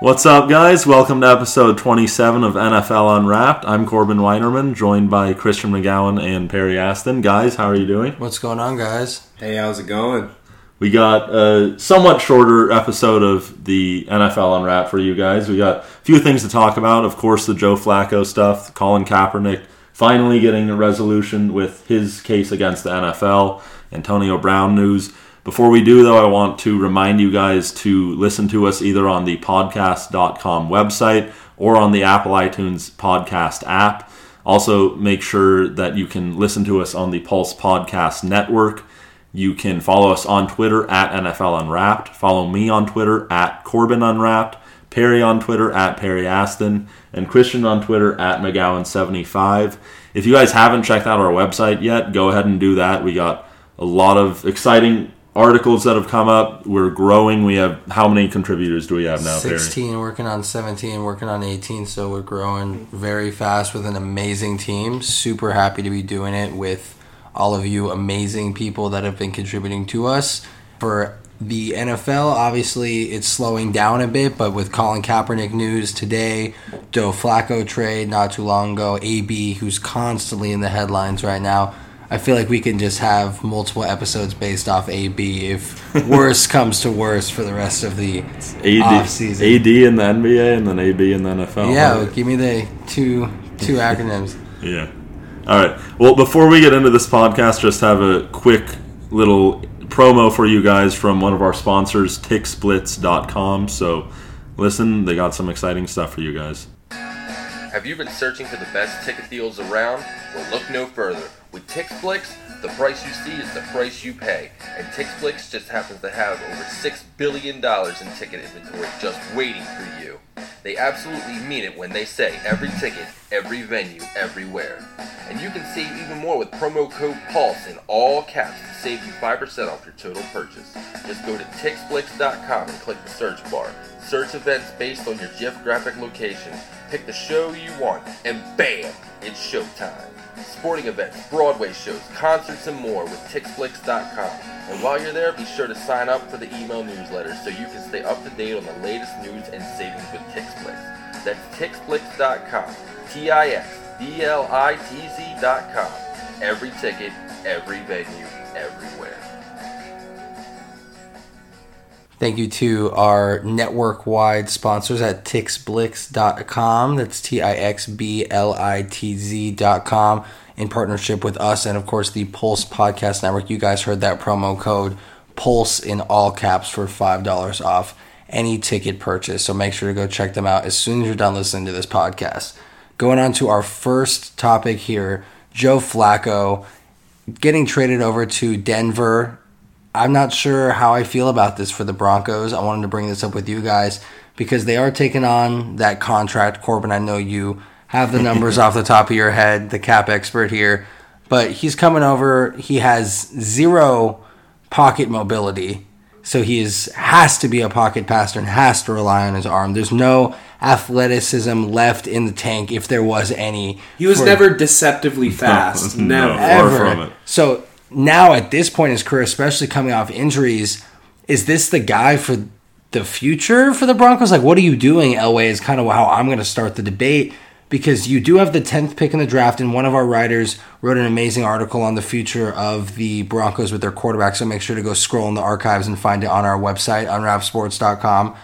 What's up, guys? Welcome to episode 27 of NFL Unwrapped. I'm Corbin Weinerman, joined by Christian McGowan and Perry Aston. Guys, how are you doing? What's going on, guys? Hey, how's it going? We got a somewhat shorter episode of the NFL Unwrapped for you guys. We got a few things to talk about. Of course, the Joe Flacco stuff, Colin Kaepernick finally getting a resolution with his case against the NFL, Antonio Brown news. Before we do, though, I want to remind you guys to listen to us either on the podcast.com website or on the Apple iTunes podcast app. Also, make sure that you can listen to us on the Pulse Podcast Network. You can follow us on Twitter at NFL Unwrapped. Follow me on Twitter at Corbin Unwrapped. Perry on Twitter at Perry Aston. And Christian on Twitter at McGowan75. If you guys haven't checked out our website yet, go ahead and do that. We got a lot of exciting articles that have come up. We're growing. We have how many contributors do we have now? 16, Perry? working on 17, working on 18. So we're growing very fast with an amazing team. Super happy to be doing it with all of you amazing people that have been contributing to us. For the NFL, obviously, it's slowing down a bit, but with Colin Kaepernick news today, Joe Flacco trade not too long ago, AB, who's constantly in the headlines right now I feel like we can just have multiple episodes based off AB if worse comes to worse for the rest of the AD, off season. AD in the NBA and then AB in the NFL. Yeah, right? give me the two two acronyms. yeah. All right. Well, before we get into this podcast, just have a quick little promo for you guys from one of our sponsors, TixBlitz.com. So, listen, they got some exciting stuff for you guys. Have you been searching for the best ticket deals around? Well, look no further. With TixBlitz, the price you see is the price you pay, and TixBlitz just happens to have over $6 billion in ticket inventory just waiting for you. They absolutely mean it when they say every ticket, every venue, everywhere. And you can save even more with promo code PULSE in all caps to save you 5% off your total purchase. Just go to TixBlitz.com and click the search bar. Search events based on your geographic location, pick the show you want, and BAM! It's showtime sporting events, Broadway shows, concerts, and more with TixBlitz.com. And while you're there, be sure to sign up for the email newsletter so you can stay up to date on the latest news and savings with TixBlitz. That's TixBlitz.com. T I X B L I T Z.com. Every ticket, every venue, everywhere. Thank you to our network wide sponsors at tixblitz.com. That's T I X B L I T Z.com in partnership with us and, of course, the Pulse Podcast Network. You guys heard that promo code PULSE in all caps for $5 off any ticket purchase. So make sure to go check them out as soon as you're done listening to this podcast. Going on to our first topic here Joe Flacco getting traded over to Denver I'm not sure how I feel about this for the Broncos. I wanted to bring this up with you guys because they are taking on that contract. Corbin, I know you have the numbers off the top of your head, the cap expert here, but he's coming over. He has zero pocket mobility, so he is has to be a pocket passer and has to rely on his arm. There's no athleticism left in the tank if there was any. He was for, never deceptively fast. No, never. Ever. So now at this point in his career, especially coming off injuries, is this the guy for the future for the Broncos? Like, what are you doing, Elway? Is kind of how I'm going to start the debate because you do have the 10th pick in the draft, and one of our writers wrote an amazing article on the future of the Broncos with their quarterback. So make sure to go scroll in the archives and find it on our website, unwrapsports.com.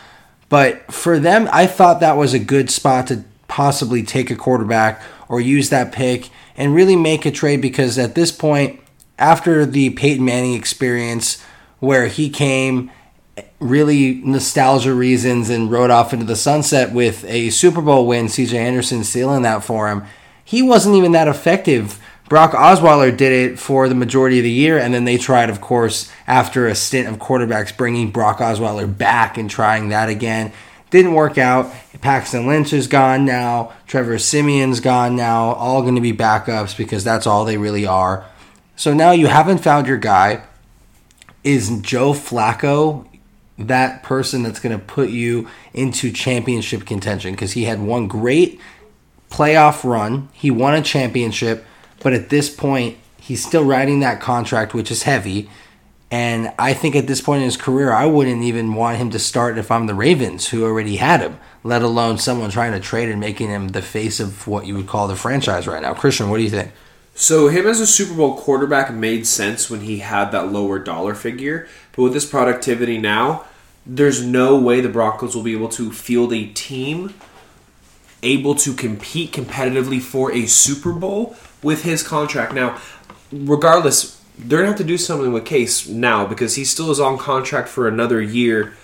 But for them, I thought that was a good spot to possibly take a quarterback or use that pick and really make a trade because at this point, after the Peyton Manning experience, where he came really nostalgia reasons and rode off into the sunset with a Super Bowl win, CJ Anderson sealing that for him, he wasn't even that effective. Brock Osweiler did it for the majority of the year, and then they tried, of course, after a stint of quarterbacks, bringing Brock Osweiler back and trying that again. Didn't work out. Paxton Lynch is gone now. Trevor Siemian's gone now. All going to be backups because that's all they really are. So now you haven't found your guy. Is Joe Flacco that person that's going to put you into championship contention? Because he had one great playoff run, he won a championship, but at this point, he's still riding that contract, which is heavy. And I think at this point in his career, I wouldn't even want him to start if I'm the Ravens, who already had him, let alone someone trying to trade and making him the face of what you would call the franchise right now. Christian, what do you think? So him as a Super Bowl quarterback made sense when he had that lower dollar figure, but with this productivity now, there's no way the Broncos will be able to field a team able to compete competitively for a Super Bowl with his contract. Now, regardless, they're gonna have to do something with Case now because he still is on contract for another year.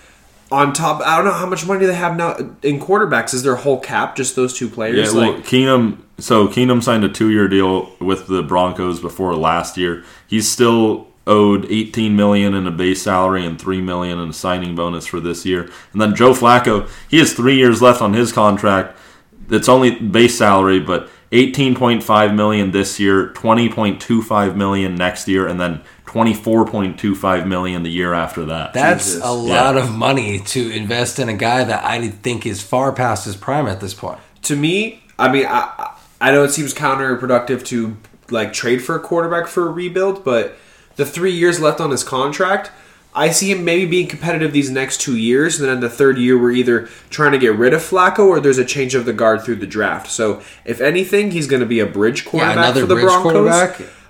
On top, I don't know how much money they have now in quarterbacks. Is their whole cap just those two players? Yeah, well, like, Keenum. So Keenum signed a two-year deal with the Broncos before last year. He's still owed 18 million in a base salary and 3 million in a signing bonus for this year. And then Joe Flacco, he has three years left on his contract. It's only base salary, but 18.5 million this year, 20.25 million next year, and then 24.25 million the year after that. That's Jesus. a Yeah. lot of money to invest in a guy that I think is far past his prime at this point. to me, I mean, I I know it seems counterproductive to like trade for a quarterback for a rebuild, but the three years left on his contract, I see him maybe being competitive these next two years, and then in the third year, we're either trying to get rid of Flacco or there's a change of the guard through the draft. So, if anything, he's going to be a bridge quarterback another for the Broncos.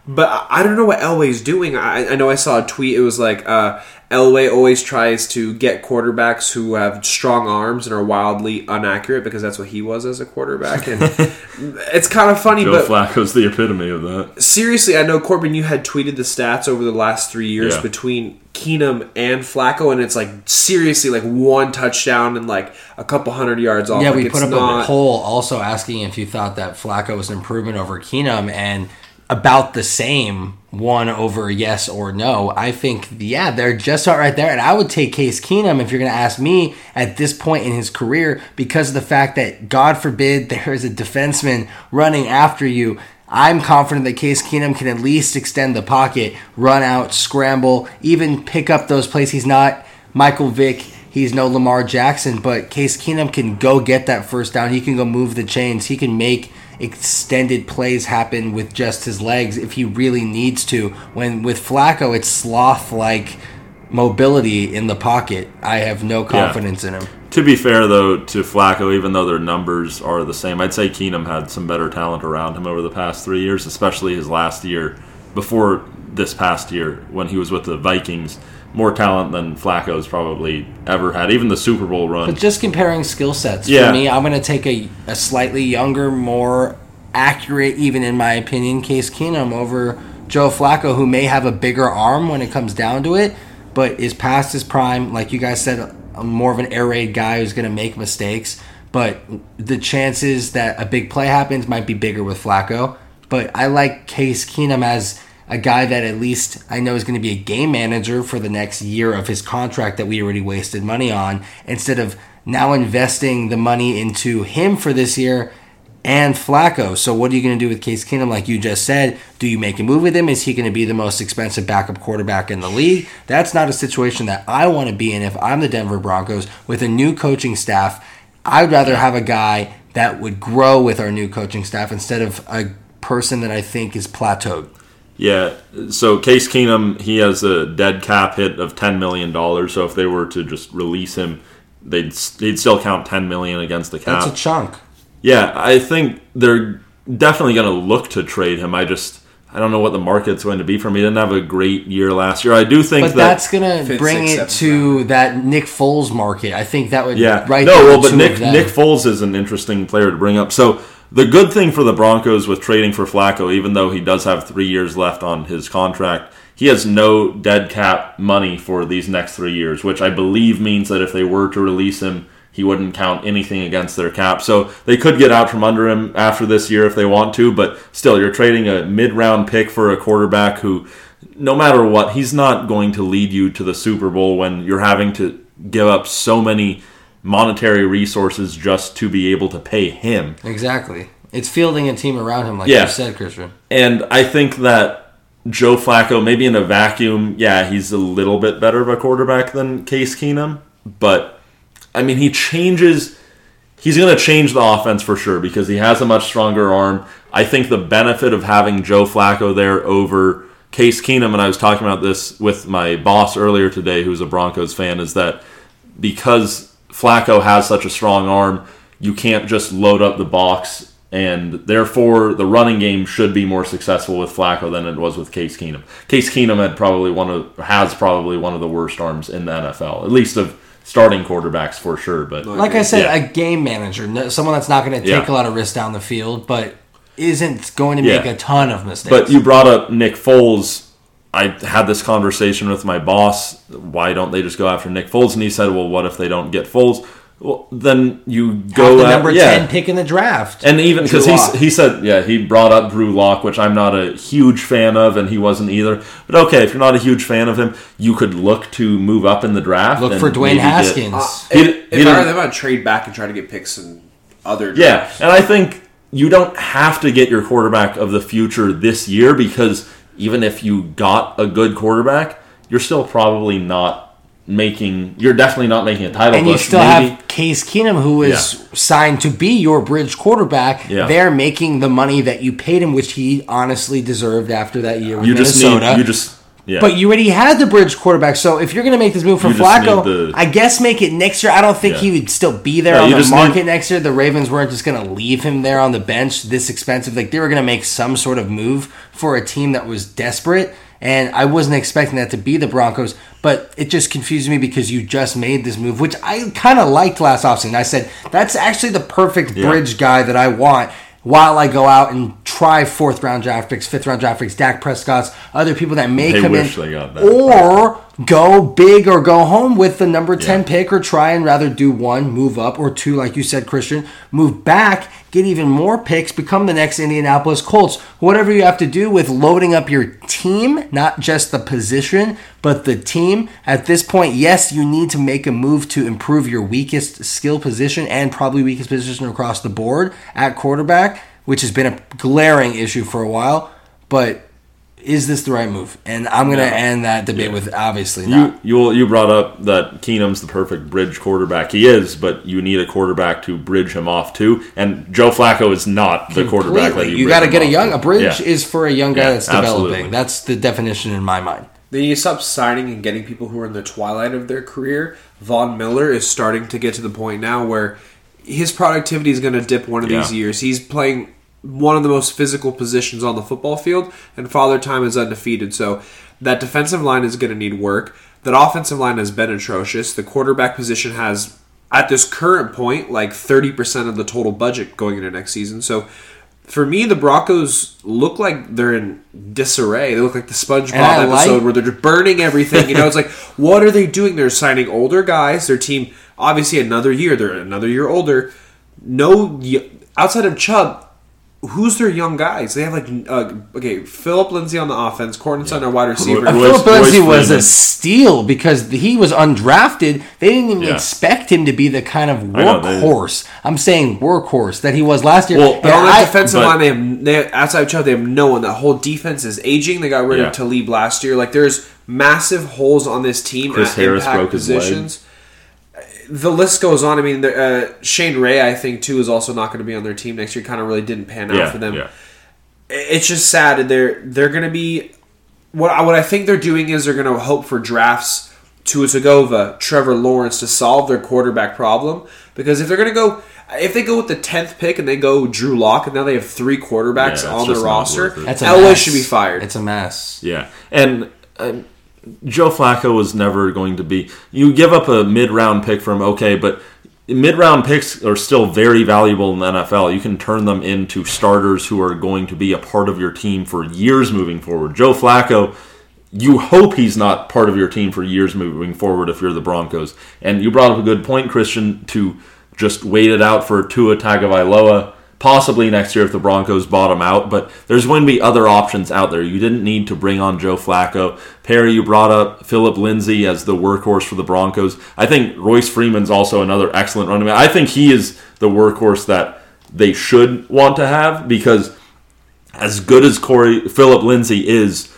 Quarterback. But I- I don't know what Elway's doing. I, I know I saw a tweet. It was like uh, Elway always tries to get quarterbacks who have strong arms and are wildly inaccurate because that's what he was as a quarterback. And it's kind of funny, Joe but Flacco's the epitome of that. seriously, I know Corbin, you had tweeted the stats over the last three years Yeah. between Keenum and Flacco, and it's like seriously like one touchdown and like a couple hundred yards off. Yeah, Like, we put up a poll also asking if you thought that Flacco was an improvement over Keenum and about the same one over yes or no. I think, yeah, they're just about right there. And I would take Case Keenum if you're going to ask me at this point in his career because of the fact that, God forbid, there is a defenseman running after you. I'm confident that Case Keenum can at least extend the pocket, run out, scramble, even pick up those plays. He's not Michael Vick. He's no Lamar Jackson, but Case Keenum can go get that first down. He can go move the chains. He can make extended plays happen with just his legs if he really needs to. When with Flacco, it's sloth like mobility in the pocket. I have no confidence in him. To be fair, though, to Flacco, even though their numbers are the same, I'd say Keenum had some better talent around him over the past three years, especially his last year before this past year when he was with the Vikings. More talent than Flacco's probably ever had. Even the Super Bowl run. But just comparing skill sets, Yeah. for me, I'm going to take a, a slightly younger, more accurate, even in my opinion, Case Keenum over Joe Flacco, who may have a bigger arm when it comes down to it, but is past his prime. Like you guys said, a, more of an air raid guy who's going to make mistakes. But the chances that a big play happens might be bigger with Flacco. But I like Case Keenum as a guy that at least I know is going to be a game manager for the next year of his contract that we already wasted money on instead of now investing the money into him for this year and Flacco. So what are you going to do with Case Keenum? Like you just said, do you make a move with him? Is he going to be the most expensive backup quarterback in the league? That's not a situation that I want to be in if I'm the Denver Broncos with a new coaching staff. I'd rather have a guy that would grow with our new coaching staff instead of a person that I think is plateaued. Yeah, so Case Keenum, he has a dead cap hit of ten million dollars. So if they were to just release him, they'd they'd still count ten million against the cap. That's a chunk. yeah, I think they're definitely going to look to trade him. I just I don't know what the market's going to be for him. He didn't have a great year last year. I do think But that that's gonna bring it seventh to that Nick Foles market. I think that would Yeah. right no, well, but Nick. Nick Foles is an interesting player to bring up. So the good thing for the Broncos with trading for Flacco, even though he does have three years left on his contract, he has no dead cap money for these next three years, which I believe means that if they were to release him, he wouldn't count anything against their cap. So they could get out from under him after this year if they want to, but still, you're trading a mid round pick for a quarterback who, no matter what, he's not going to lead you to the Super Bowl when you're having to give up so many monetary resources just to be able to pay him. exactly. It's fielding a team around him, like Yeah. you said, Christian. And I think that Joe Flacco, maybe in a vacuum, yeah, he's a little bit better of a quarterback than Case Keenum. But, I mean, he changes. He's going to change the offense for sure because he has a much stronger arm. I think the benefit of having Joe Flacco there over Case Keenum, and I was talking about this with my boss earlier today, who's a Broncos fan, is that because Flacco has such a strong arm, you can't just load up the box, and therefore the running game should be more successful with Flacco than it was with Case Keenum. Case Keenum had probably one of has probably one of the worst arms in the NFL, at least of starting quarterbacks for sure. But Like I said, Yeah. a game manager, someone that's not going to take Yeah. a lot of risks down the field, but isn't going to Yeah. make a ton of mistakes. But you brought up Nick Foles. I had this conversation with my boss. Why don't they just go after Nick Foles? And he said, "Well, what if they don't get Foles? Well, then you go Have the at- number yeah. ten pick in the draft. And even because he he said, yeah, he brought up Drew Lock, which I'm not a huge fan of, and he wasn't either. But okay, if you're not a huge fan of him, you could look to move up in the draft. Look and for Dwayne maybe get- Haskins. Uh, He- if he if I didn't- were them, I'd trade back and try to get picks in other Yeah, and I think you don't have to get your quarterback of the future this year because even if you got a good quarterback, you're still probably not making. You're definitely not making a title. and you still maybe. have Case Keenum, who is signed to be your bridge quarterback. Yeah. They're making the money that you paid him, which he honestly deserved after that year with You just Minnesota. need. You just. Yeah. But you already had the bridge quarterback, so if you're going to make this move for You Flacco, the- I guess make it next year. I don't think Yeah. he would still be there Yeah, on the market need- next year. The Ravens weren't just going to leave him there on the bench this expensive. Like they were going to make some sort of move for a team that was desperate, and I wasn't expecting that to be the Broncos. But it just confused me because you just made this move, which I kind of liked last offseason. I said that's actually the perfect bridge guy that I want while I go out and try fourth round draft picks, fifth round draft picks, Dak Prescott's, other people that may They come wish in, they got that. or go big or go home with the number ten Yeah. pick, or try and rather do one, move up, or two, like you said, Christian, move back, get even more picks, become the next Indianapolis Colts. Whatever you have to do with loading up your team, not just the position, but the team. At this point, yes, you need to make a move to improve your weakest skill position and probably weakest position across the board at quarterback, which has been a glaring issue for a while. But is this the right move? And I'm going to No. end that debate Yeah. with obviously You not. you you brought up that Keenum's the perfect bridge quarterback. He is, but you need a quarterback to bridge him off too. And Joe Flacco is not the quarterback that you. You got to get a young. to. A bridge Yeah. is for a young guy Yeah, that's developing. absolutely. That's the definition in my mind. Then you stop signing and getting people who are in the twilight of their career. Von Miller is starting to get to the point now where his productivity is going to dip one of these years. He's playing one of the most physical positions on the football field, and Father Time is undefeated. So that defensive line is going to need work. That offensive line has been atrocious. The quarterback position has, at this current point, like 30% of the total budget going into next season. So for me, the Broncos look like they're in disarray. They look like the SpongeBob like- episode where they're just burning everything. You know, it's like, what are they doing? They're signing older guys. Their team, obviously, another year. They're another year older. No, outside of Chubb, who's their young guys? They have like, uh, okay, Phillip Lindsay on the offense, Courtland Sutton, our wide receiver. Roy- Phillip Royce Lindsay was a steal because he was undrafted. They didn't even Yeah. expect him to be the kind of I know, workhorse. I'm saying workhorse that he was last year. Well, And But on the I- defensive but- line, they have, they have outside of Chubb, they have no one. That whole defense is aging. They got rid Yeah. of Talib last year. Like there's massive holes on this team Chris at Harris impact broke his leg. Positions. The list goes on. I mean, uh, Shane Ray, I think too, is also not going to be on their team next year. Kind of really didn't pan out Yeah, for them. yeah. It's just sad. They're they're going to be what I, what I think they're doing is they're going to hope for drafts Tua Tagovailoa, Trevor Lawrence to solve their quarterback problem. Because if they're going to go, if they go with the tenth pick and they go Drew Lock, and now they have three quarterbacks Yeah, on their roster, worth that's a Elway mess. should be fired. It's a mess. Yeah, and um, Joe Flacco was never going to be. You give up a mid-round pick for him, okay, but mid-round picks are still very valuable in the NFL. You can turn them into starters who are going to be a part of your team for years moving forward. Joe Flacco. You hope he's not part of your team for years moving forward if you're the Broncos. And you brought up a good point, Christian, to just wait it out for Tua Tagovailoa possibly next year if the Broncos bottom out, but there's going to be other options out there. You didn't need to bring on Joe Flacco. Perry, you brought up Phillip Lindsay as the workhorse for the Broncos. I think Royce Freeman's also another excellent running back. I think he is the workhorse that they should want to have because as good as Corey Phillip Lindsay is,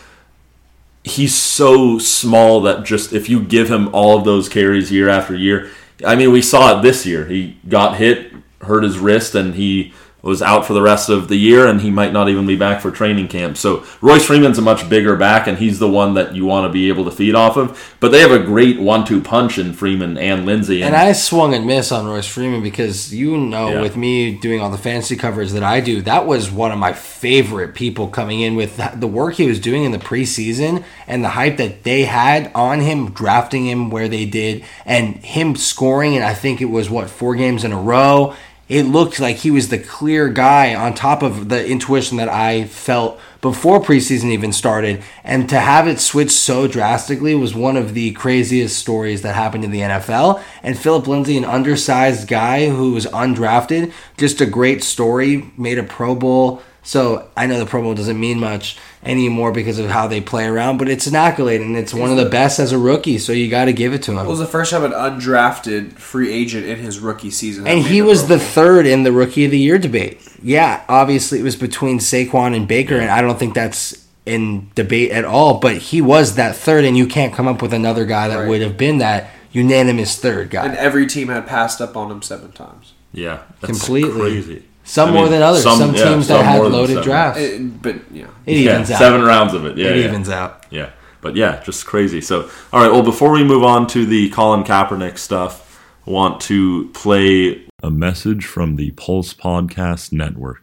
he's so small that just if you give him all of those carries year after year, I mean, we saw it this year. He got hit, hurt his wrist, and he was out for the rest of the year, and he might not even be back for training camp. So Royce Freeman's a much bigger back, and he's the one that you want to be able to feed off of. But they have a great one-two punch in Freeman and Lindsay. And I swung and missed on Royce Freeman because you know, Yeah. with me doing all the fantasy coverage that I do, that was one of my favorite people coming in with the work he was doing in the preseason and the hype that they had on him, drafting him where they did, and him scoring. And I think it was what four games in a row. It looked like he was the clear guy on top of the intuition that I felt before preseason even started. And to have it switch so drastically was one of the craziest stories that happened in the NFL. And Phillip Lindsay, an undersized guy who was undrafted, just a great story, made a Pro Bowl. So I know the Pro Bowl doesn't mean much anymore because of how they play around, but it's an accolade and it's one of the best as a rookie. So you got to give it to him. It was the first time an undrafted free agent in his rookie season. And he was the third in the rookie of the year debate. Yeah, obviously it was between Saquon and Baker, and I don't think that's in debate at all. But he was that third, and you can't come up with another guy that Right. would have been that unanimous third guy. and every team had passed up on him seven times. yeah, that's Completely. crazy. Some I more than others. Some, yeah, teams that some had more loaded drafts. It- but yeah, it Yeah, evens out. seven rounds of it. Yeah, it yeah. evens out. Yeah, but yeah, just crazy. So, all right. Well, before we move on to the Colin Kaepernick stuff, I want to play a message from the Pulse Podcast Network.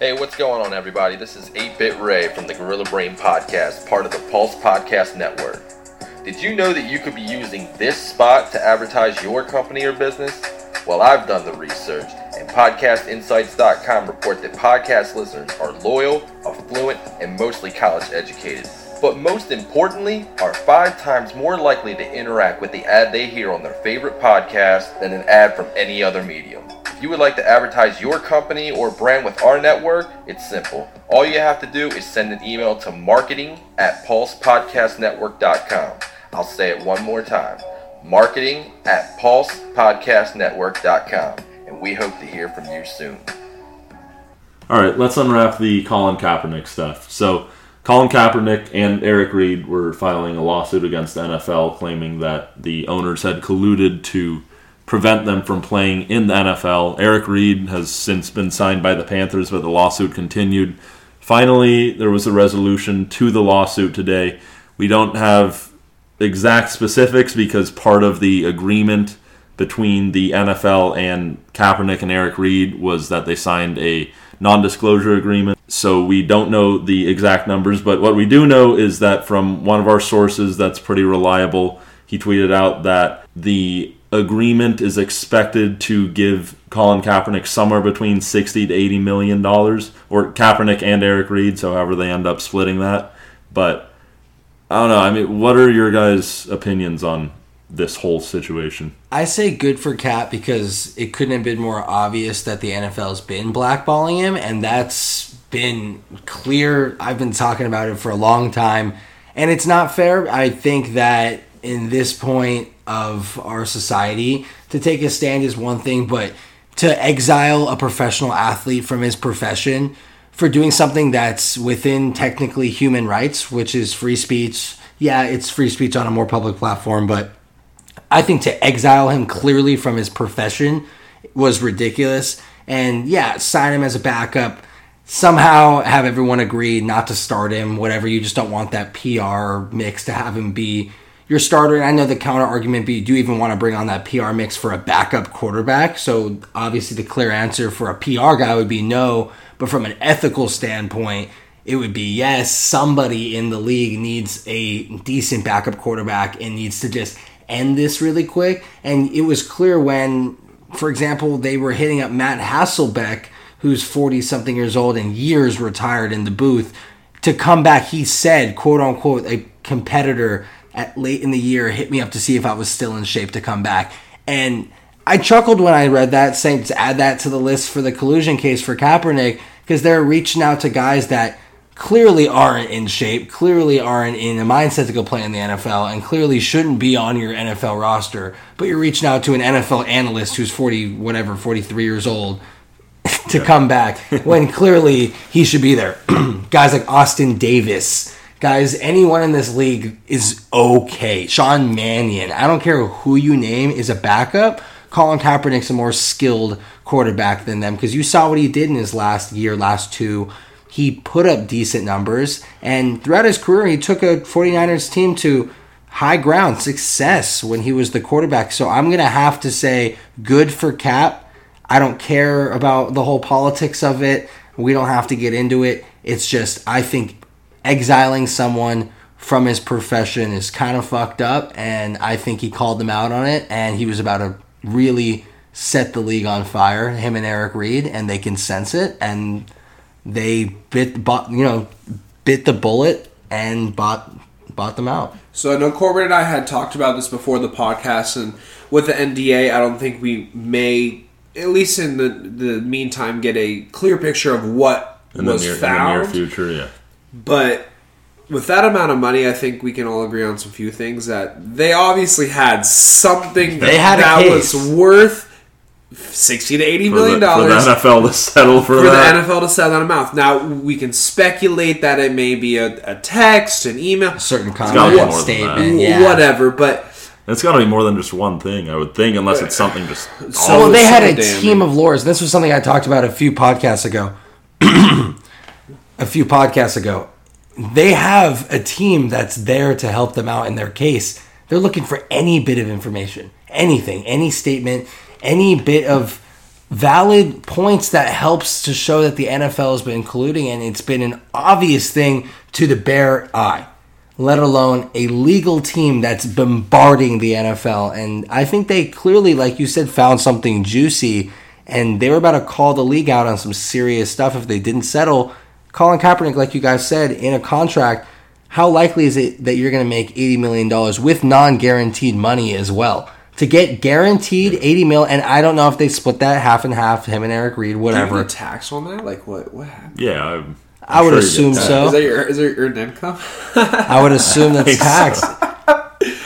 Hey, what's going on, everybody? This is 8 Bit Ray from the Gorilla Brain Podcast, part of the Pulse Podcast Network. Did you know that you could be using this spot to advertise your company or business? Well, I've done the research, and PodcastInsights.com report that podcast listeners are loyal, affluent, and mostly college educated. But most importantly, are five times more likely to interact with the ad they hear on their favorite podcast than an ad from any other medium. If you would like to advertise your company or brand with our network, it's simple. All you have to do is send an email to marketing at pulsepodcastnetwork.com. I'll say it one more time marketing at pulsepodcastnetwork.com. And we hope to hear from you soon. All right, let's unwrap the Colin Kaepernick stuff. So, Colin Kaepernick and Eric Reid were filing a lawsuit against the NFL, claiming that the owners had colluded to prevent them from playing in the NFL. Eric Reid has since been signed by the Panthers, but the lawsuit continued. Finally, there was a resolution to the lawsuit today. We don't have exact specifics because part of the agreement between the NFL and Kaepernick and Eric Reid was that they signed a non disclosure agreement. So we don't know the exact numbers, but what we do know is that from one of our sources that's pretty reliable, he tweeted out that the agreement is expected to give Colin Kaepernick somewhere between 60 to 80 million dollars or Kaepernick and Eric Reid, so however they end up splitting that. But I don't know. I mean, what are your guys' opinions on this whole situation? I say good for Cap because it couldn't have been more obvious that the NFL's been blackballing him, and that's been clear. I've been talking about it for a long time, and it's not fair. I think that in this point of our society, to take a stand is one thing, but to exile a professional athlete from his profession for doing something that's within technically human rights, which is free speech. Yeah, it's free speech on a more public platform, but I think to exile him clearly from his profession was ridiculous. And yeah, sign him as a backup. Somehow have everyone agree not to start him, whatever. You just don't want that PR mix to have him be your starter. And I know the counter argument be, do you even want to bring on that PR mix for a backup quarterback? So obviously the clear answer for a PR guy would be no. But from an ethical standpoint, it would be yes, somebody in the league needs a decent backup quarterback and needs to just end this really quick. And it was clear when, for example, they were hitting up Matt Hasselbeck, who's 40 something years old and years retired in the booth, to come back. He said, quote unquote, a competitor at late in the year hit me up to see if I was still in shape to come back. And I chuckled when I read that, saying to add that to the list for the collusion case for Kaepernick, because they're reaching out to guys that clearly aren't in shape, clearly aren't in a mindset to go play in the NFL, and clearly shouldn't be on your NFL roster. But you're reaching out to an NFL analyst who's 40, whatever, 43 years old to come back when clearly he should be there. guys like Austin Davis, guys, anyone in this league is okay. Sean Mannion, I don't care who you name is a backup. Colin Kaepernick's a more skilled quarterback than them because you saw what he did in his last year, last two. He put up decent numbers, and throughout his career, he took a 49ers team to high ground success when he was the quarterback. So I'm going to have to say good for Cap. I don't care about the whole politics of it. We don't have to get into it. It's just, I think exiling someone from his profession is kind of fucked up, and I think he called them out on it, and he was about to really set the league on fire, him and Eric Reid, and they can sense it, and they bit, bought, you know, bit the bullet and bought bought them out. So I know Corbin and I had talked about this before the podcast, and with the NDA, I don't think we may, at least in the the meantime, get a clear picture of what In the, was near, in found. the near future, yeah. But with that amount of money, I think we can all agree on some few things that they obviously had something They had a that case. was worth sixty to eighty For million the, for the NFL to settle for, for that. the NFL to sell that amount. Now we can speculate that it may be a, a text, an email, Certain gotta comment, be more than statement, yeah. whatever. But It's got to be more than just one thing, I would think, unless it's something just. So- all well, they had a so damn team of lawyers. This was something I talked about a few podcasts ago. a few podcasts ago. They have a team that's there to help them out in their case. They're looking for any bit of information, anything, any statement, any bit of valid points that helps to show that the NFL has been colluding and it's been an obvious thing to the bare eye let alone a legal team that's bombarding the NFL. And I think they clearly, like you said, found something juicy, and they were about to call the league out on some serious stuff if they didn't settle. Colin Kaepernick, like you guys said, in a contract, how likely is it that you're going to make $80 million with non guaranteed money as well? To get guaranteed 80 mil, and I don't know if they split that half and half, him and Eric Reid, do you whatever. get tax on that? Like what? What happened? Yeah, I'm, I would sure assume so. Is that your is that your earned income? I would assume that's think tax.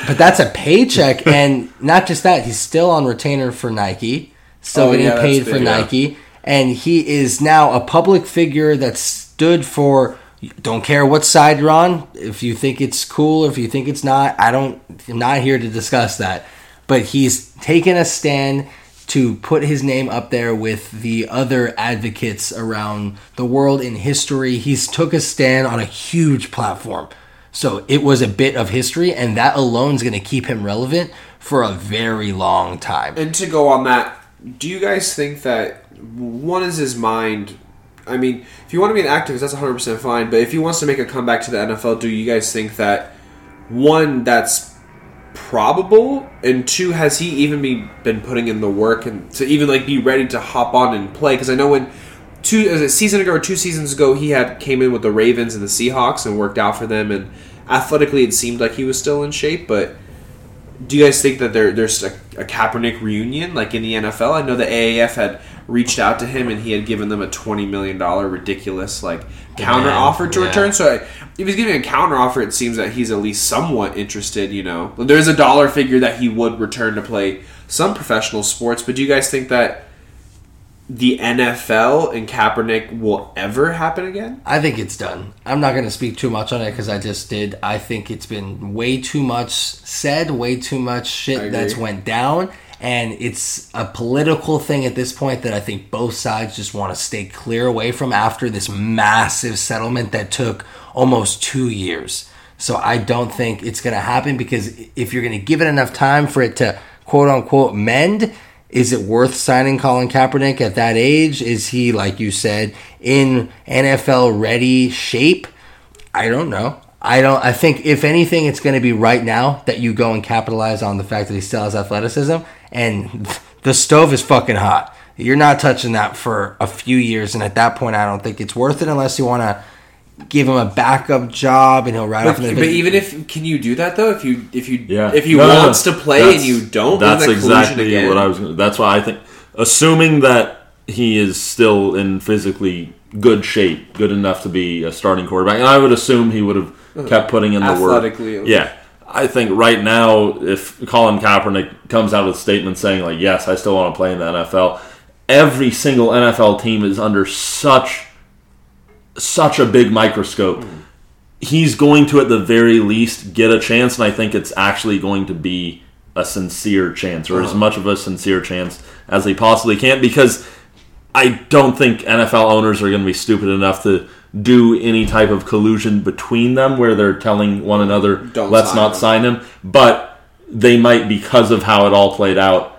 But that's a paycheck, and not just that, he's still on retainer for Nike, still Oh, getting yeah, that's paid for big, yeah. Nike, and he is now a public figure that stood for. Don't care what side you're on. If you think it's cool, if you think it's not, I don't. I'm not here to discuss that. But he's taken a stand to put his name up there with the other advocates around the world in history. He's took a stand on a huge platform. So it was a bit of history, and that alone is going to keep him relevant for a very long time. And to go on that, do you guys think that one is his mind? I mean, if you want to be an activist, that's 100% fine. But if he wants to make a comeback to the NFL, do you guys think that one that's probable, and two has he even be, been putting in the work and to even like be ready to hop on and play? Because I know when two a season ago or two seasons ago he had came in with the Ravens and the Seahawks and worked out for them, and athletically it seemed like he was still in shape, but do you guys think that there there's a, a Kaepernick reunion like in the NFL? I know the AAF had reached out to him and he had given them a twenty million dollar ridiculous like counter offer to yeah. return. So I, if he's giving a counter offer, it seems that he's at least somewhat interested. You know, there's a dollar figure that he would return to play some professional sports. But do you guys think that the NFL and Kaepernick will ever happen again? I think it's done. I'm not going to speak too much on it because I just did. I think it's been way too much said, way too much shit that's went down, and it's a political thing at this point that I think both sides just want to stay clear away from after this massive settlement that took almost two years. So I don't think it's going to happen because if you're going to give it enough time for it to quote unquote mend, is it worth signing Colin Kaepernick at that age? Is he, like you said, in NFL ready shape? I don't know. I don't. I think if anything, it's going to be right now that you go and capitalize on the fact that he still has athleticism, and the stove is fucking hot. You're not touching that for a few years, and at that point, I don't think it's worth it unless you want to give him a backup job and he'll ride But, off in the but even if can you do that though? If you if you Yeah. if he No, no, no. wants to play and you don't, That's isn't that exactly again? what I was. gonna- That's why I think, assuming that he is still in physically good shape, good enough to be a starting quarterback, and I would assume he would have kept putting in the work. Yeah. I think right now, if Colin Kaepernick comes out with a statement saying like, "Yes, I still want to play in the NFL," every single NFL team is under such such a big microscope. Hmm. He's going to, at the very least, get a chance, and I think it's actually going to be a sincere chance or as uh-huh. much of a sincere chance as they possibly can because I don't think NFL owners are going to be stupid enough to do any type of collusion between them where they're telling one another, Don't let's sign not him." sign him. But they might, because of how it all played out,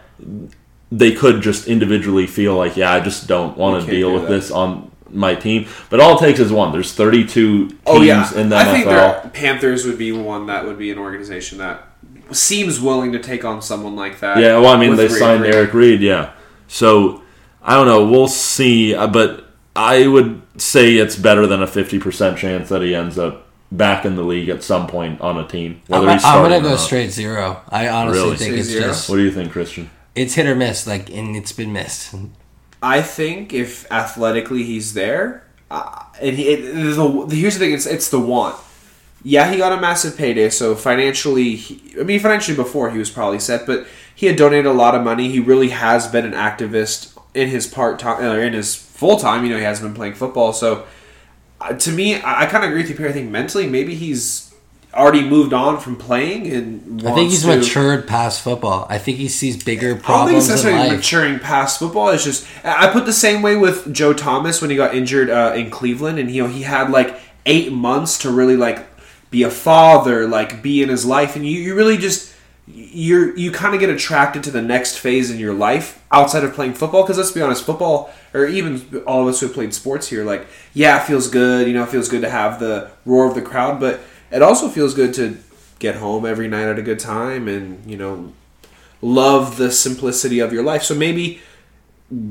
they could just individually feel like, yeah, I just don't want to deal do with that. this on my team. But all it takes is one. There's 32 teams Oh yeah, in the I think NFL. the Panthers would be one that would be an organization that seems willing to take on someone like that. Yeah, well, I mean, they Reid signed Reid. Eric Reid, yeah. So I don't know. We'll see. uh, But I would say it's better than a 50% chance that he ends up back in the league at some point on a team. I'm, Whether he's I'm gonna go not. straight zero. I honestly Really? think Say it's zero? just What do you think, Christian? it's hit or miss. Like, and it's been missed. I think if athletically he's there, uh, and he, it, the, here's the thing: it's it's the want. Yeah, he got a massive payday, so financially, he, I mean, financially before he was probably set, but he had donated a lot of money. He really has been an activist in his part time or in his full time. You know, he hasn't been playing football, so uh, to me, I, I kind of agree with you. Perry. I think mentally, maybe he's already moved on from playing, and I think he's to- matured past football. I think he sees bigger problems. I don't think it's necessarily maturing past football. It's just I put the same way with Joe Thomas when he got injured uh, in Cleveland, and you know he had like eight months to really like be a father, like be in his life, and you, you really just you're you kind of get attracted to the next phase in your life outside of playing football. Because let's be honest, football or even all of us who have played sports here, like yeah, it feels good. You know, it feels good to have the roar of the crowd, but it also feels good to get home every night at a good time and you know love the simplicity of your life. So maybe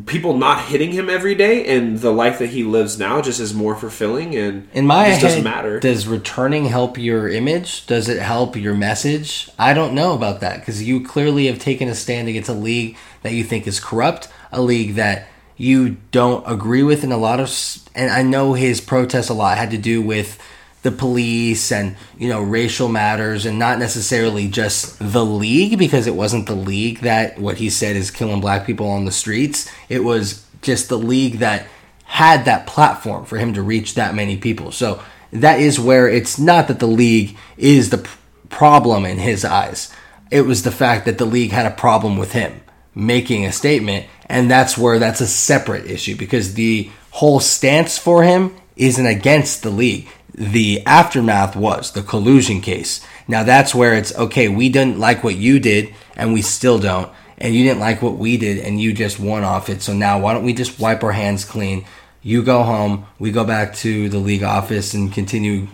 people not hitting him every day and the life that he lives now just is more fulfilling and In my head, doesn't matter. does returning help your image? Does it help your message? I don't know about that because you clearly have taken a stand against a league that you think is corrupt, a league that you don't agree with in a lot of. And I know his protest a lot had to do with the police and you know racial matters and not necessarily just the league because it wasn't the league that what he said is killing black people on the streets. It was just the league that had that platform for him to reach that many people. So that is where it's not that the league is the problem in his eyes. It was the fact that the league had a problem with him making a statement and that's where that's a separate issue because the whole stance for him isn't against the league the aftermath was the collusion case now that's where it's okay we didn't like what you did and we still don't and you didn't like what we did and you just won off it so now why don't we just wipe our hands clean you go home we go back to the league office and continue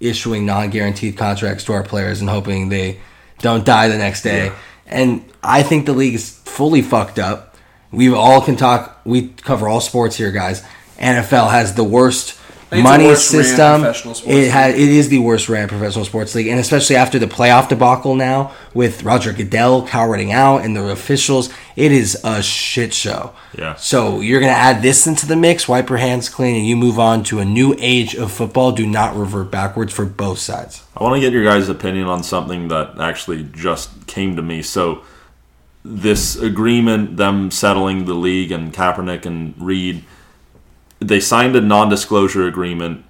issuing non-guaranteed contracts to our players and hoping they don't die the next day. And I think the league is fully fucked up. We all can talk. We cover all sports here, guys. NFL has the worst think it's the money system. It league. had it is the worst ran professional sports league, and especially after the playoff debacle now with Roger Goodell cowarding out and the officials, it is a shit show. Yeah. So you're gonna add this into the mix, wipe your hands clean, and you move on to a new age of football. Do not revert backwards for both sides. I want to get your guys' opinion on something that actually just came to me. So, this agreement, them settling the league and Kaepernick and Reid, they signed a non disclosure agreement.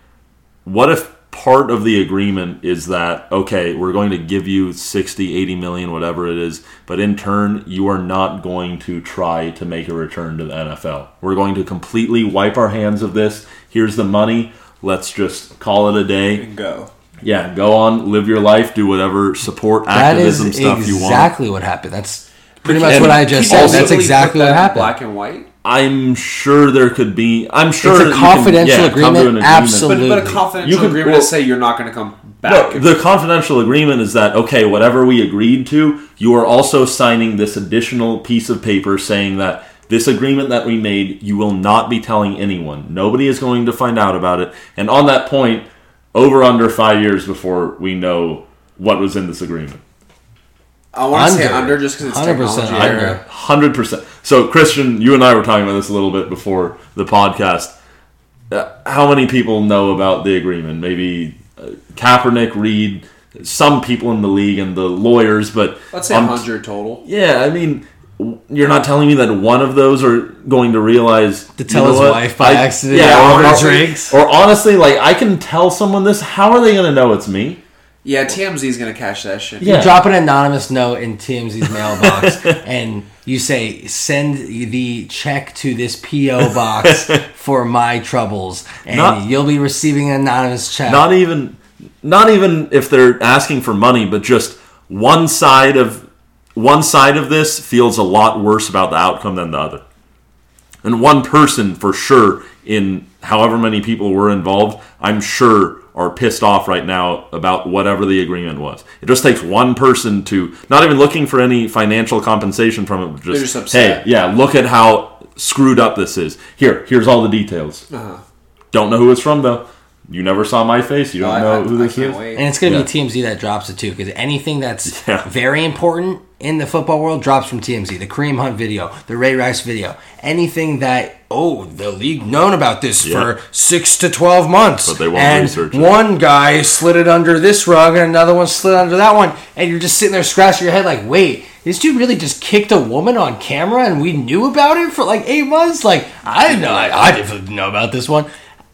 What if part of the agreement is that, okay, we're going to give you 60, 80 million, whatever it is, but in turn, you are not going to try to make a return to the NFL? We're going to completely wipe our hands of this. Here's the money. Let's just call it a day and go. yeah, go on, live your life, do whatever support That is activism stuff you want. That's exactly what happened. That's pretty much And what I just people said. That's exactly put what that in happened. Black and white. I'm sure there could be. I'm sure It's a that you can, confidential yeah, come to an agreement, absolutely. But, but a Absolutely. confidential You could- agreement well- to say you're not going to come No, back. the confidential agreement is that okay, whatever we agreed to, you are also signing this additional piece of paper saying that this agreement that we made, you will not be telling anyone. Nobody is going to find out about it. And on that point, over under five years before we know what was in this agreement. I want to say Under. under just because it's 100% technology. under. era. Hundred percent. So, Christian, you and I were talking about this a little bit before the podcast. Uh, how many people know about the agreement? Maybe uh, Kaepernick, Reid, some people in the league, and the lawyers. But Let's say um, 100 total. Yeah, I mean, you're not telling me that one of those are going to realize To tell you know his what? wife by accident Yeah, over or, drinks. or honestly, like I can tell someone this. How are they going to know it's me? Yeah, TMZ is gonna catch that shit. Yeah. You drop an anonymous note in TMZ's mailbox, and you say, "Send the check to this PO box for my troubles," and Not- you'll be receiving an anonymous check. not even not even if they're asking for money but just one side of one side of this feels a lot worse about the outcome than the other and one person for sure in however many people were involved i'm sure are pissed off right now about whatever the agreement was. It just takes one person to not even looking for any financial compensation from it just, just hey yeah look at how screwed up this is. Here here's all the details. Uh-huh. don't know who it's from though you never saw my face you don't I, know I- who I this can't is wait. and it's going to Yeah. be TMZ that drops it too, because anything that's Yeah. very important in the football world drops from TMZ. The Kareem Hunt video, the Ray Rice video, anything that oh the league known about this Yeah. for six to twelve months, But they won't and research it. one guy slid it under this rug and another one slid under that one, and you're just sitting there scratching your head like, wait. This dude really just kicked a woman on camera, and we knew about it for like eight months. Like I didn't know, I, I didn't know about this one.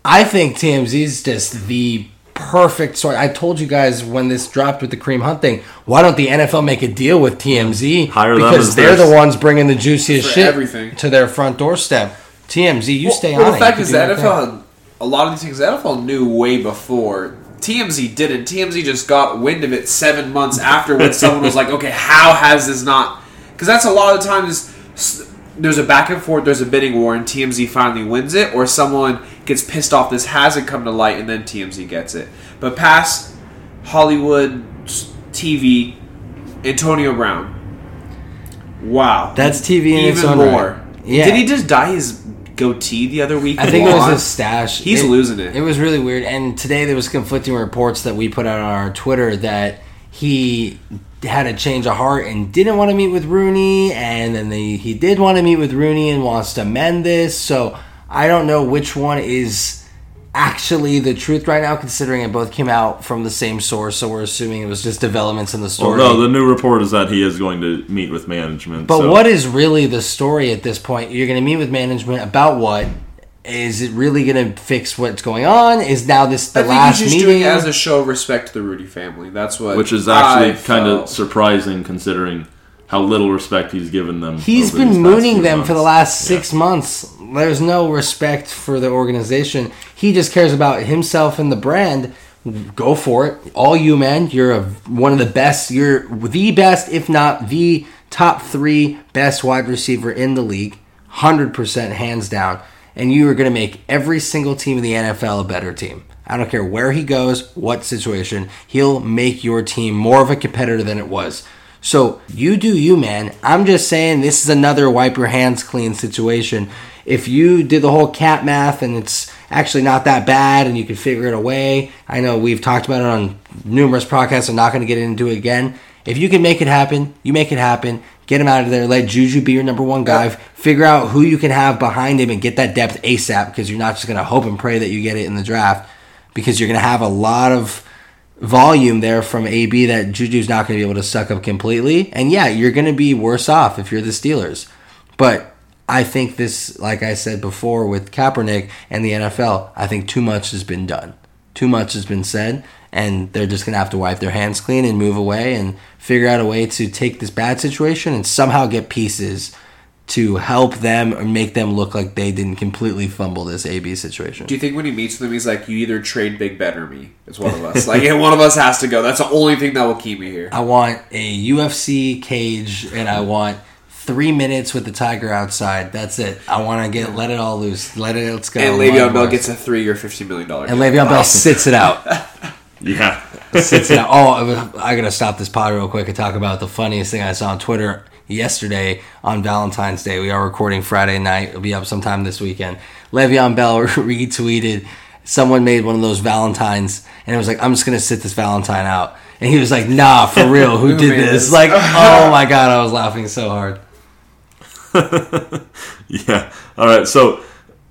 I think TMZ is just the perfect sort. I told you guys when this dropped with the Kareem Hunt thing, why don't the NFL make a deal with TMZ? Hire them because as they're their- the ones bringing the juiciest shit everything. to their front doorstep. TMZ, you Well- stay well, on the it. fact You is, the NFL, had- a lot of these things, the NFL knew way before. TMZ didn't. TMZ just got wind of it seven months after when someone was like, okay, how has this not. Because that's a lot of times. There's a back and forth, there's a bidding war, and TMZ finally wins it, or someone gets pissed off this hasn't come to light, and then TMZ gets it. But past Hollywood TV, Antonio Brown. Wow. That's TV in its Even own more. right. Yeah. Did he just dye his goatee the other week? I think it was his stash. He's losing it. It was really weird. And today there was conflicting reports that we put out on our Twitter that he had a change of heart and didn't want to meet with Rooney, and then the, he did want to meet with Rooney and wants to mend this. So I don't know which one is actually the truth right now, considering it both came out from the same source. So we're assuming it was just developments in the Well, story. no, the new report is that he is going to meet with management. But so- what is really the story at this point? You're going to meet with management about what? Is it really going to fix what's going on? Is now this the I think last he's just meeting? doing it as a show of respect to the Rooney family. That's what. which is actually I kind of surprising considering how little respect he's given them. He's been mooning few them for the months. last Yeah. six months. There's no respect for the organization. He just cares about himself and the brand. Go for it, all you man. You're a, one of the best. You're the best, if not the top three best wide receiver in the league, hundred percent, hands down. And you are going to make every single team in the NFL a better team. I don't care where he goes, what situation. He'll make your team more of a competitor than it was. So you do you, man. I'm just saying this is another wipe your hands clean situation. If you did the whole cap math and it's actually not that bad and you can figure it away, I know we've talked about it on numerous podcasts. I'm not going to get into it again. If you can make it happen, you make it happen. Get him out of there. Let Juju be your number one guy. Figure out who you can have behind him and get that depth ASAP because you're not just going to hope and pray that you get it in the draft because you're going to have a lot of volume there from AB that Juju's not going to be able to suck up completely. And yeah, you're going to be worse off if you're the Steelers. But I think this, like I said before with Kaepernick and the NFL, I think too much has been done. Too much has been said, and they're just going to have to wipe their hands clean and move away and figure out a way to take this bad situation and somehow get pieces to help them or make them look like they didn't completely fumble this AB situation. Do you think when he meets them, he's like, "You either trade Big Ben or me"? It's one of us. like, yeah, one of us has to go. That's the only thing that will keep me here. I want a UFC cage and I want three minutes with the tiger outside. That's it. I want to get let it all loose. Let it let's go. And Le'Veon Bell gets a three or fifty million dollar. and Le'Veon Bell sits it out. Yeah. sits it out. Oh, I gotta stop this pod real quick and talk about the funniest thing I saw on Twitter yesterday on Valentine's Day. We are recording Friday night. It'll be up sometime this weekend. Le'Veon Bell retweeted. Someone made one of those Valentines, and it was like, "I'm just gonna sit this Valentine out." And he was like, "Nah, for real, who Who did this?" this? Like, oh my god, I was laughing so hard. Yeah. All right. So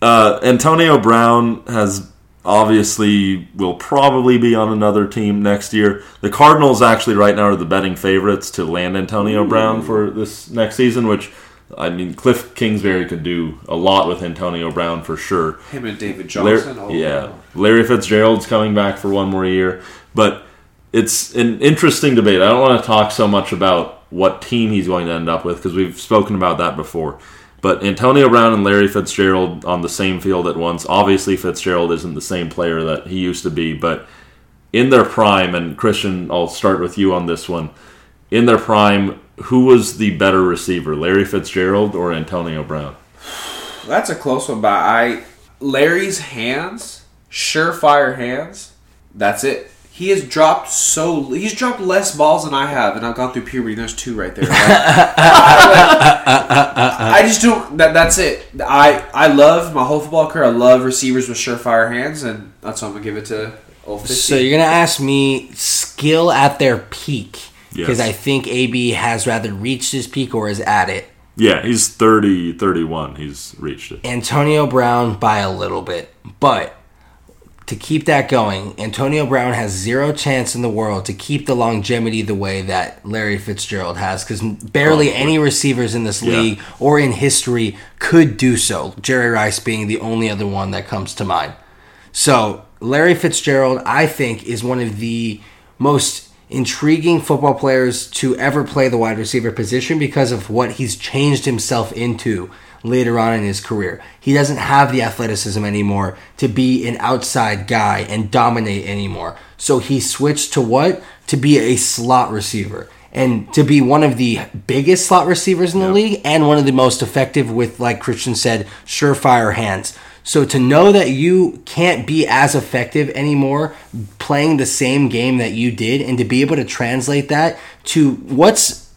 uh, Antonio Brown has obviously will probably be on another team next year. The Cardinals actually right now are the betting favorites to land Antonio Brown for this next season, which I mean Cliff Kingsbury could do a lot with Antonio Brown for sure. Him and David Larry- Johnson. oh, yeah. Larry Fitzgerald's coming back for one more year, but it's an interesting debate. I don't want to talk so much about what team he's going to end up with because we've spoken about that before. But Antonio Brown and Larry Fitzgerald on the same field at once. Obviously, Fitzgerald isn't the same player that he used to be, but in their prime, and Christian, I'll start with you on this one. In their prime, who was the better receiver, Larry Fitzgerald or Antonio Brown? That's a close one, but I Larry's hands, surefire hands. That's it. He has dropped so he's dropped less balls than I have, and I've gone through puberty. There's two right there. I, I just don't. That, that's it. I I love my whole football career. I love receivers with surefire hands, and that's why I'm gonna give it to. Old 50. So you're gonna ask me skill at their peak because Yes. I think AB has rather reached his peak or is at it. Yeah, he's 30, 31. He's reached it. Antonio Brown by a little bit, but to keep that going, Antonio Brown has zero chance in the world to keep the longevity the way that Larry Fitzgerald has because barely Probably. any receivers in this Yeah. league or in history could do so. Jerry Rice being the only other one that comes to mind. So, Larry Fitzgerald, I think, is one of the most intriguing football players to ever play the wide receiver position because of what he's changed himself into later on in his career. He doesn't have the athleticism anymore to be an outside guy and dominate anymore. So he switched to what? To be a slot receiver. And to be one of the biggest slot receivers in the Yep. league and one of the most effective with, like Christian said, surefire hands. So to know that you can't be as effective anymore playing the same game that you did and to be able to translate that to what's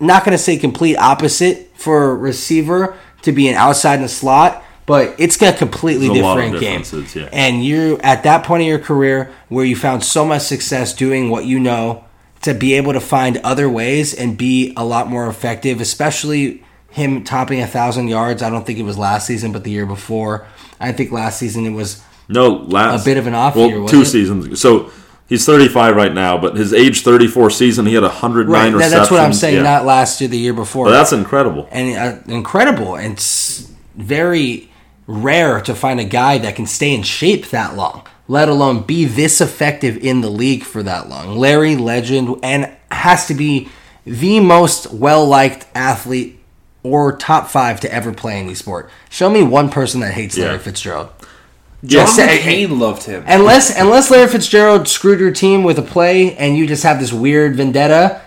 not going to say complete opposite for receiver to be an outside in the slot, but it's got a completely There's a different game. yeah. And you're at that point of your career where you found so much success doing what you know to be able to find other ways and be a lot more effective, especially him topping a thousand yards. I don't think it was last season, but the year before. I think last season it was No, last A bit of an off well, year, two it? seasons. So he's 35 right now, but his age 34 season, he had 109 right. receptions. That's what I'm saying. Yeah. Not last year, the year before. But that's incredible. and uh, incredible. And it's very rare to find a guy that can stay in shape that long, let alone be this effective in the league for that long. Larry, legend, and has to be the most well liked athlete or top five to ever play any sport. Show me one person that hates Larry Fitzgerald. John say- McCain loved him. Unless unless Larry Fitzgerald screwed your team with a play and you just have this weird vendetta,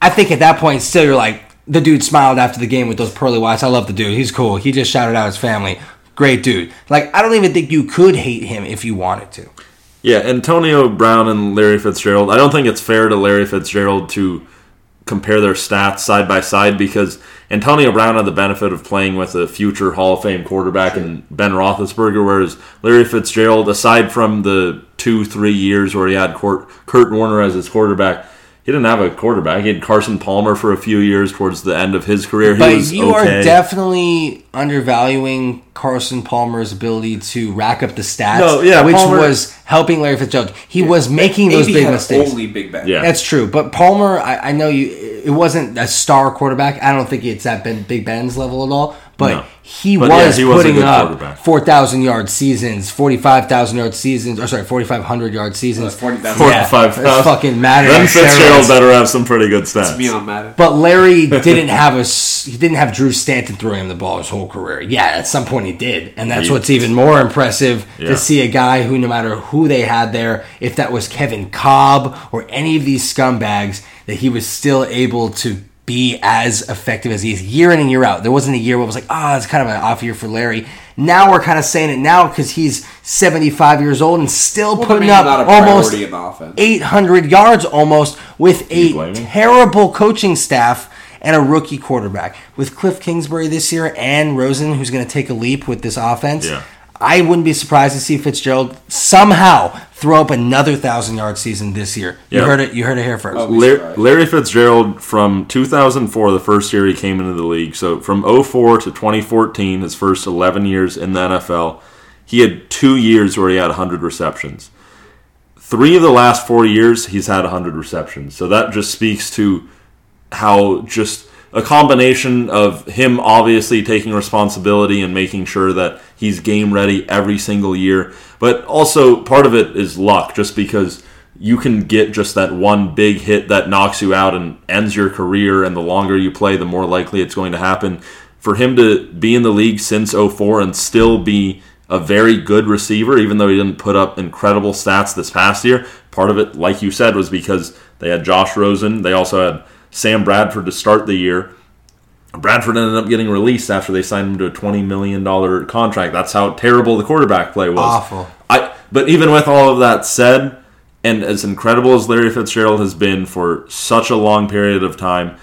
I think at that point still you're like the dude smiled after the game with those pearly whites. I love the dude. He's cool. He just shouted out his family. Great dude. Like I don't even think you could hate him if you wanted to. Yeah, Antonio Brown and Larry Fitzgerald. I don't think it's fair to Larry Fitzgerald to compare their stats side by side because Antonio Brown had the benefit of playing with a future Hall of Fame quarterback in Ben Roethlisberger, whereas Larry Fitzgerald, aside from the two, three years where he had Kurt Warner as his quarterback, he didn't have a quarterback. He had Carson Palmer for a few years towards the end of his career. He But was you okay. are definitely undervaluing Carson Palmer's ability to rack up the stats, No, yeah, which Palmer- was helping Larry Fitzgerald. He was making those AB big had mistakes. only Big Ben. Yeah. That's true, but Palmer, I, I know you. It wasn't a star quarterback. I don't think it's at ben, Big Ben's level at all. But No. he But yeah, was he was a putting good up four thousand yard seasons, forty five thousand yard seasons, or sorry, forty five hundred yard seasons. 40,000. Four Yeah, to five fucking Madden Then Fitzgerald better have some pretty good stats. Me on Madden. But Larry didn't have a s- he didn't have Drew Stanton throwing him the ball his whole career. Yeah, at some point he did, and that's He- what's even more impressive Yeah. to see a guy who, no matter who they had there, if that was Kevin Kolb or any of these scumbags, that he was still able to be as effective as he is year in and year out. There wasn't a year where it was like, ah, it's kind of an off year for Larry. Now we're kind of saying it now because he's 75 years old and still Well, putting up almost priority in the offense. 800 yards almost with a terrible coaching staff and a rookie quarterback. With Cliff Kingsbury this year and Rosen, who's going to take a leap with this offense, Yeah. I wouldn't be surprised to see Fitzgerald somehow throw up another thousand yard season this year. You Yeah. heard it. You heard it here first. Oh. Larry. Larry Fitzgerald from 2004, the first year he came into the league. So from 04 to 2014, his first 11 years in the NFL, he had two years where he had 100 receptions. Three of the last four years, he's had 100 receptions. So that just speaks to how just a combination of him obviously taking responsibility and making sure that he's game ready every single year, but also part of it is luck, just because you can get just that one big hit that knocks you out and ends your career. And the longer you play, the more likely it's going to happen. For him to be in the league since 04 and still be a very good receiver, even though he didn't put up incredible stats this past year, part of it, like you said, was because they had Josh Rosen. They also had Sam Bradford to start the year. Bradford ended up getting released after they signed him to a twenty million dollar contract. That's how terrible the quarterback play was. Awful. I but even with all of that said, and as incredible as Larry Fitzgerald has been for such a long period of time,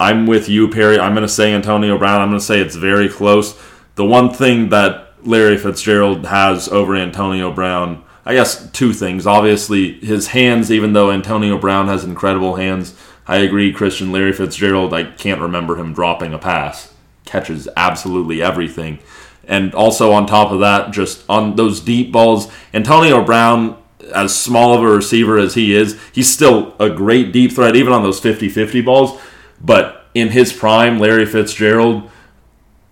I'm with you, Perry. I'm going to say Antonio Brown. I'm going to say it's very close. The one thing that Larry Fitzgerald has over Antonio Brown, I guess, two things. Obviously, his hands. Even though Antonio Brown has incredible hands, I agree. Christian Larry Fitzgerald. I can't remember him dropping a pass. Catches absolutely everything. And also on top of that, just on those deep balls, Antonio Brown as small of a receiver as he is, he's still a great deep threat, even on those 50 50 balls. But in his prime, Larry Fitzgerald,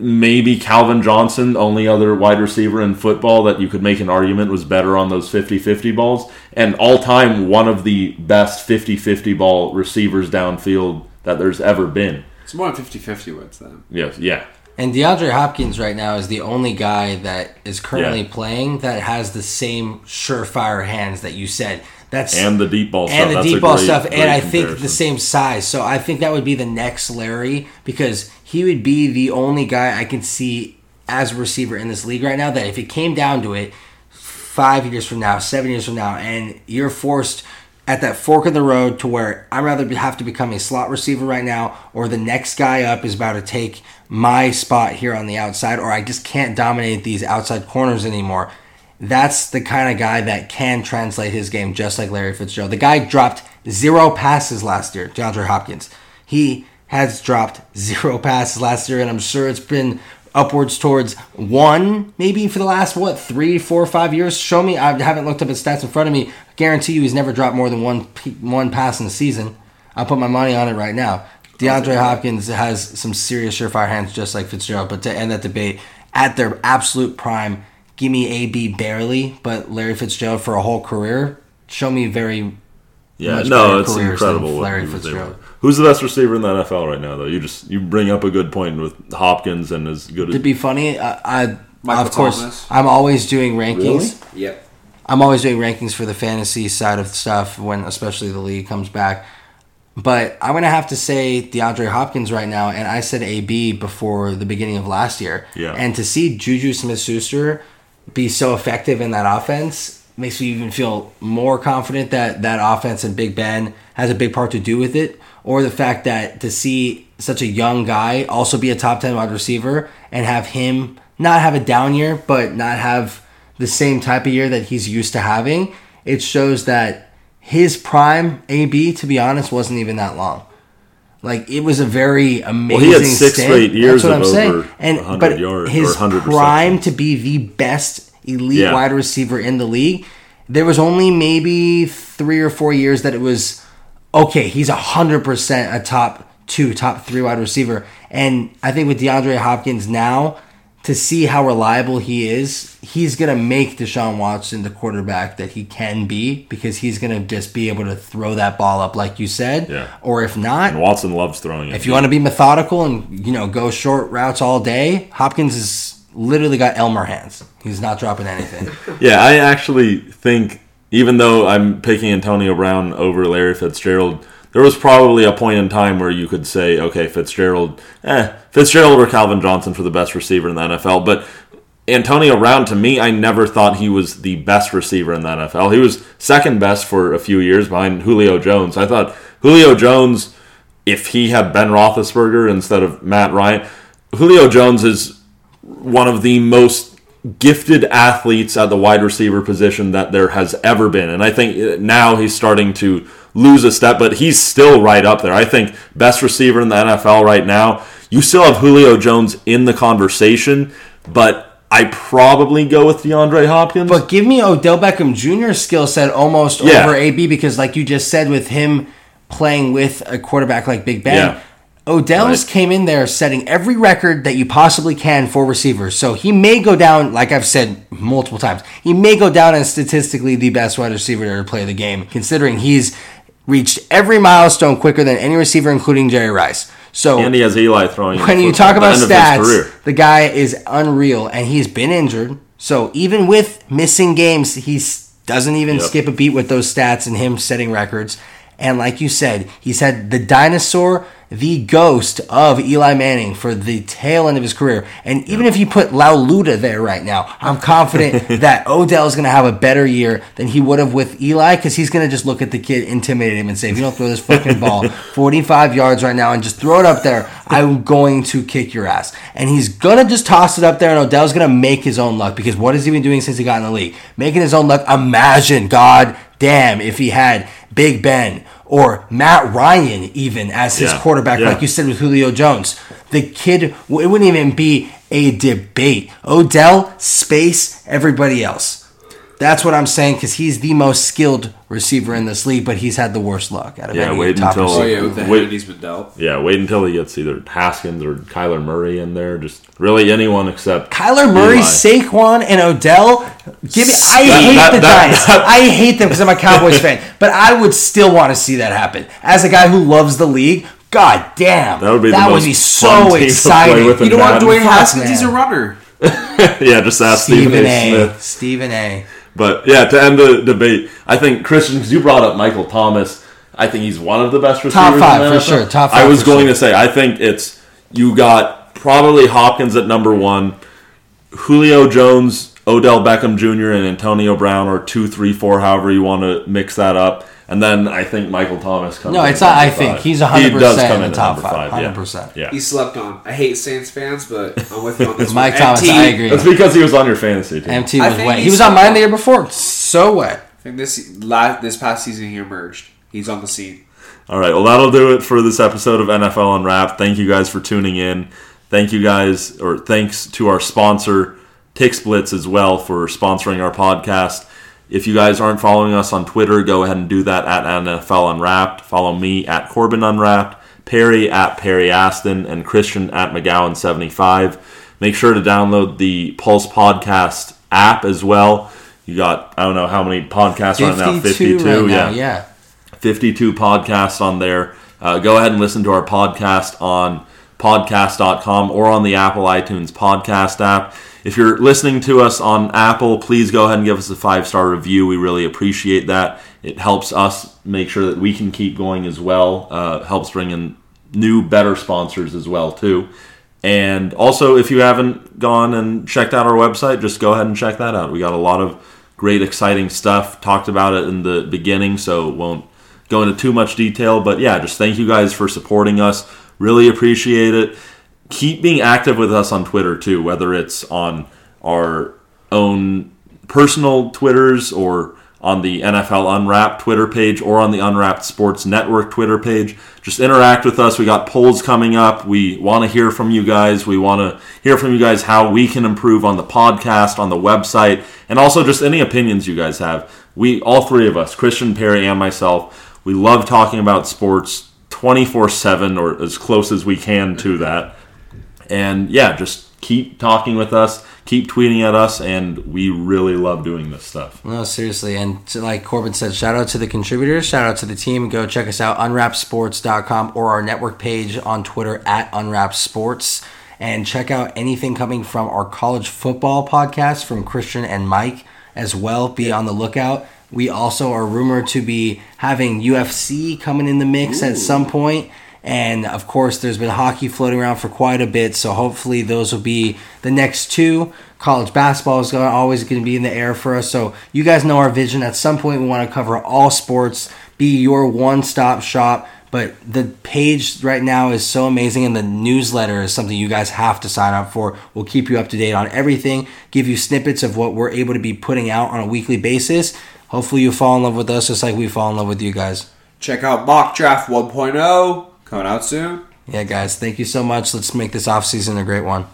maybe Calvin Johnson, only other wide receiver in football that you could make an argument was better on those 50 50 balls. And all time, one of the best 50 50 ball receivers downfield that there's ever been. It's more than 50-50 with them. Yes, yeah. And DeAndre Hopkins right now is the only guy that is currently Yeah. playing that has the same surefire hands that you said. That's And the deep ball and stuff. the That's deep ball great- stuff, great and I think the same size. So I think that would be the next Larry because he would be the only guy I can see as a receiver in this league right now. That if it came down to it, five years from now, seven years from now, and you're forced at that fork of the road to where I'd rather have to become a slot receiver right now, or the next guy up is about to take my spot here on the outside, or I just can't dominate these outside corners anymore. That's the kind of guy that can translate his game just like Larry Fitzgerald. The guy dropped zero passes last year, DeAndre Hopkins. He has dropped zero passes last year, and I'm sure it's been upwards towards one, maybe for the last what three, four, five years. Show me. I haven't looked up his stats in front of me. I guarantee you, he's never dropped more than one one pass in a season. I'll put my money on it right now. DeAndre Hopkins has some serious surefire hands, just like Fitzgerald. But to end that debate, at their absolute prime, give me AB barely, but Larry Fitzgerald for a whole career. Show me very Yeah, no, it's incredible. what Larry he was able Fitzgerald. To- Who's the best receiver in the NFL right now, though? You just you bring up a good point with Hopkins and as good as to be funny. I, I Michael of course Thomas. I'm always doing rankings. Yep. I'm always doing rankings for the fantasy side of stuff when especially the league comes back. But I'm gonna have to say DeAndre Hopkins right now, and I said AB before the beginning of last year. Yeah. And to see Juju Smith Schuster be so effective in that offense makes me even feel more confident that that offense and Big Ben has a big part to do with it. Or the fact that to see such a young guy also be a top 10 wide receiver and have him not have a down year, but not have the same type of year that he's used to having, it shows that his prime AB, to be honest, wasn't even that long. Like it was a very amazing. he had six straight years That's what of I'm saying. over And 100 but yards or his 100 prime receptions. to be the best elite Yeah. wide receiver in the league, there was only maybe three or four years that it was okay. He's hundred percent a top two, top three wide receiver, and I think with DeAndre Hopkins now. To see how reliable he is, he's gonna make Deshaun Watson the quarterback that he can be because he's gonna just be able to throw that ball up like you said. Yeah. Or if not, And Watson loves throwing it. if you want to be methodical and you know go short routes all day, Hopkins has literally got Elmer hands. He's not dropping anything. Yeah, I actually think even though I'm picking Antonio Brown over Larry Fitzgerald, there was probably a point in time where you could say, okay, Fitzgerald, eh, Fitzgerald or Calvin Johnson for the best receiver in the NFL. But Antonio Brown, to me, I never thought he was the best receiver in the NFL. He was second best for a few years behind Julio Jones. I thought Julio Jones, if he had Ben Roethlisberger instead of Matt Ryan, Julio Jones is one of the most gifted athletes at the wide receiver position that there has ever been. And I think uh, now he's starting to lose a step, but he's still right up there. I think best receiver in the NFL right now. You still have Julio Jones in the conversation, but I probably go with DeAndre Hopkins. but give me Odell Beckham Jr. skill set almost Yeah. over AB because, like you just said, with him playing with a quarterback like Big Ben, Yeah. Oh, Odell's Right. came in there setting every record that you possibly can for receivers. So he may go down, like I've said multiple times, he may go down as statistically the best wide receiver to ever play the game, considering he's reached every milestone quicker than any receiver, including Jerry Rice. So And he has Eli throwing. when you talk about the end of his stats, the guy is unreal, and he's been injured. So even with missing games, he doesn't even Yep. skip a beat with those stats and him setting records. And like you said, he's had the dinosaur, the ghost of Eli Manning for the tail end of his career. And even if you put Lauletta there right now, I'm confident that Odell is going to have a better year than he would have with Eli because he's going to just look at the kid, intimidate him, and say, if you don't throw this fucking ball 45 yards right now and just throw it up there, I'm going to kick your ass. And he's going to just toss it up there, and Odell's going to make his own luck because what has he been doing since he got in the league? Making his own luck. Imagine, God damn, if he had Big Ben or Matt Ryan even as his Yeah. quarterback, Yeah. like you said with Julio Jones. The kid, it wouldn't even be a debate. Odell, space, everybody else. That's what I'm saying because he's the most skilled receiver in this league, but he's had the worst luck out of Yeah, any wait top until- Oh yeah, with the Wait. he's been dealt. Yeah, wait until he gets either Haskins or Kyler Murray in there. Just really anyone except Kyler Murray, Eli. Saquon, and Odell. Give me. I That- hate that- the that- Giants. I hate them because I'm a Cowboys fan. But I would still want to see that happen. As a guy who loves the league, god damn, That would be the would most be so exciting. play You don't want Dwayne Fuck, Haskins? He's a man. runner. yeah, just ask Stephen, Stephen A. A. Smith. Stephen A. But yeah, to end the debate, I think Christian, because you brought up Michael Thomas, I think he's one of the best receivers. Top five, for sure. Top Five I was going sure. to say, I think it's you got probably Hopkins at number one, Julio Jones, Odell Beckham Jr., and Antonio Brown, or two, three, four, however you want to mix that up. And then I think Michael Thomas comes. No, in it's not. I number think five. he's He 100 does percent come in in the top five. yeah. 100. percent Yeah. He slept on. I hate Saints fans, but I'm with you on this. Mike one. Thomas, MT, I agree. That's because he was on your fantasy team. MT was think wet. He he's was on mine the year before. So wet. I think this la- this past season he emerged. He's on the scene. All right, well, that'll do it for this episode of NFL Unwrapped. Thank you guys for tuning in. Thank you guys, or thanks to our sponsor, TixBlitz, as well, for sponsoring our podcast. If you guys aren't following us on Twitter, go ahead and do that at NFL Unwrapped. Follow me at Corbin Unwrapped, Perry at Perry Aston, and Christian at McGowan75. Make sure to download the Pulse Podcast app as well. You got, I don't know how many podcasts right now, 52 right now. Yeah. 52 podcasts on there. Uh, go ahead and listen to our podcast on podcast.com or on the Apple iTunes podcast app. If you're listening to us on Apple, please go ahead and give us a five star review. We really appreciate that. It helps us make sure that we can keep going as well. Uh, helps bring in new, better sponsors as well too. And also, if you haven't gone and checked out our website, just go ahead and check that out. We got a lot of great, exciting stuff. Talked about it in the beginning, so won't go into too much detail. But yeah, just thank you guys for supporting us. Really appreciate it. Keep being active with us on Twitter too, whether it's on our own personal Twitters or on the NFL Unwrapped Twitter page or on the Unwrapped Sports Network Twitter page. Just interact with us. We got polls coming up. We want to hear from you guys. We want to hear from you guys how we can improve on the podcast, on the website, and also just any opinions you guys have. We, all three of us, Christian, Perry, and myself, we love talking about sports 24 7 or as close as we can to that. And yeah, just keep talking with us, keep tweeting at us, and we really love doing this stuff. No, seriously. And to- like Corbin said, shout out to the contributors, shout out to the team. Go check us out, unwrapsports.com or our network page on Twitter at unwrapsports. And check out anything coming from our college football podcast from Christian and Mike as well. Be on the lookout. We also are rumored to be having UFC coming in the mix at some point. And of course, there's been hockey floating around for quite a bit. So hopefully, those will be the next two. College basketball is always going to be in the air for us. So you guys know our vision. At some point, we want to cover all sports, be your one-stop shop. But the page right now is so amazing, and the newsletter is something you guys have to sign up for. We'll keep you up to date on everything, give you snippets of what we're able to be putting out on a weekly basis. Hopefully, you fall in love with us just like we fall in love with you guys. Check out Mock Draft 1.0 coming out soon. Yeah, guys, thank you so much. Let's make this off season a great one.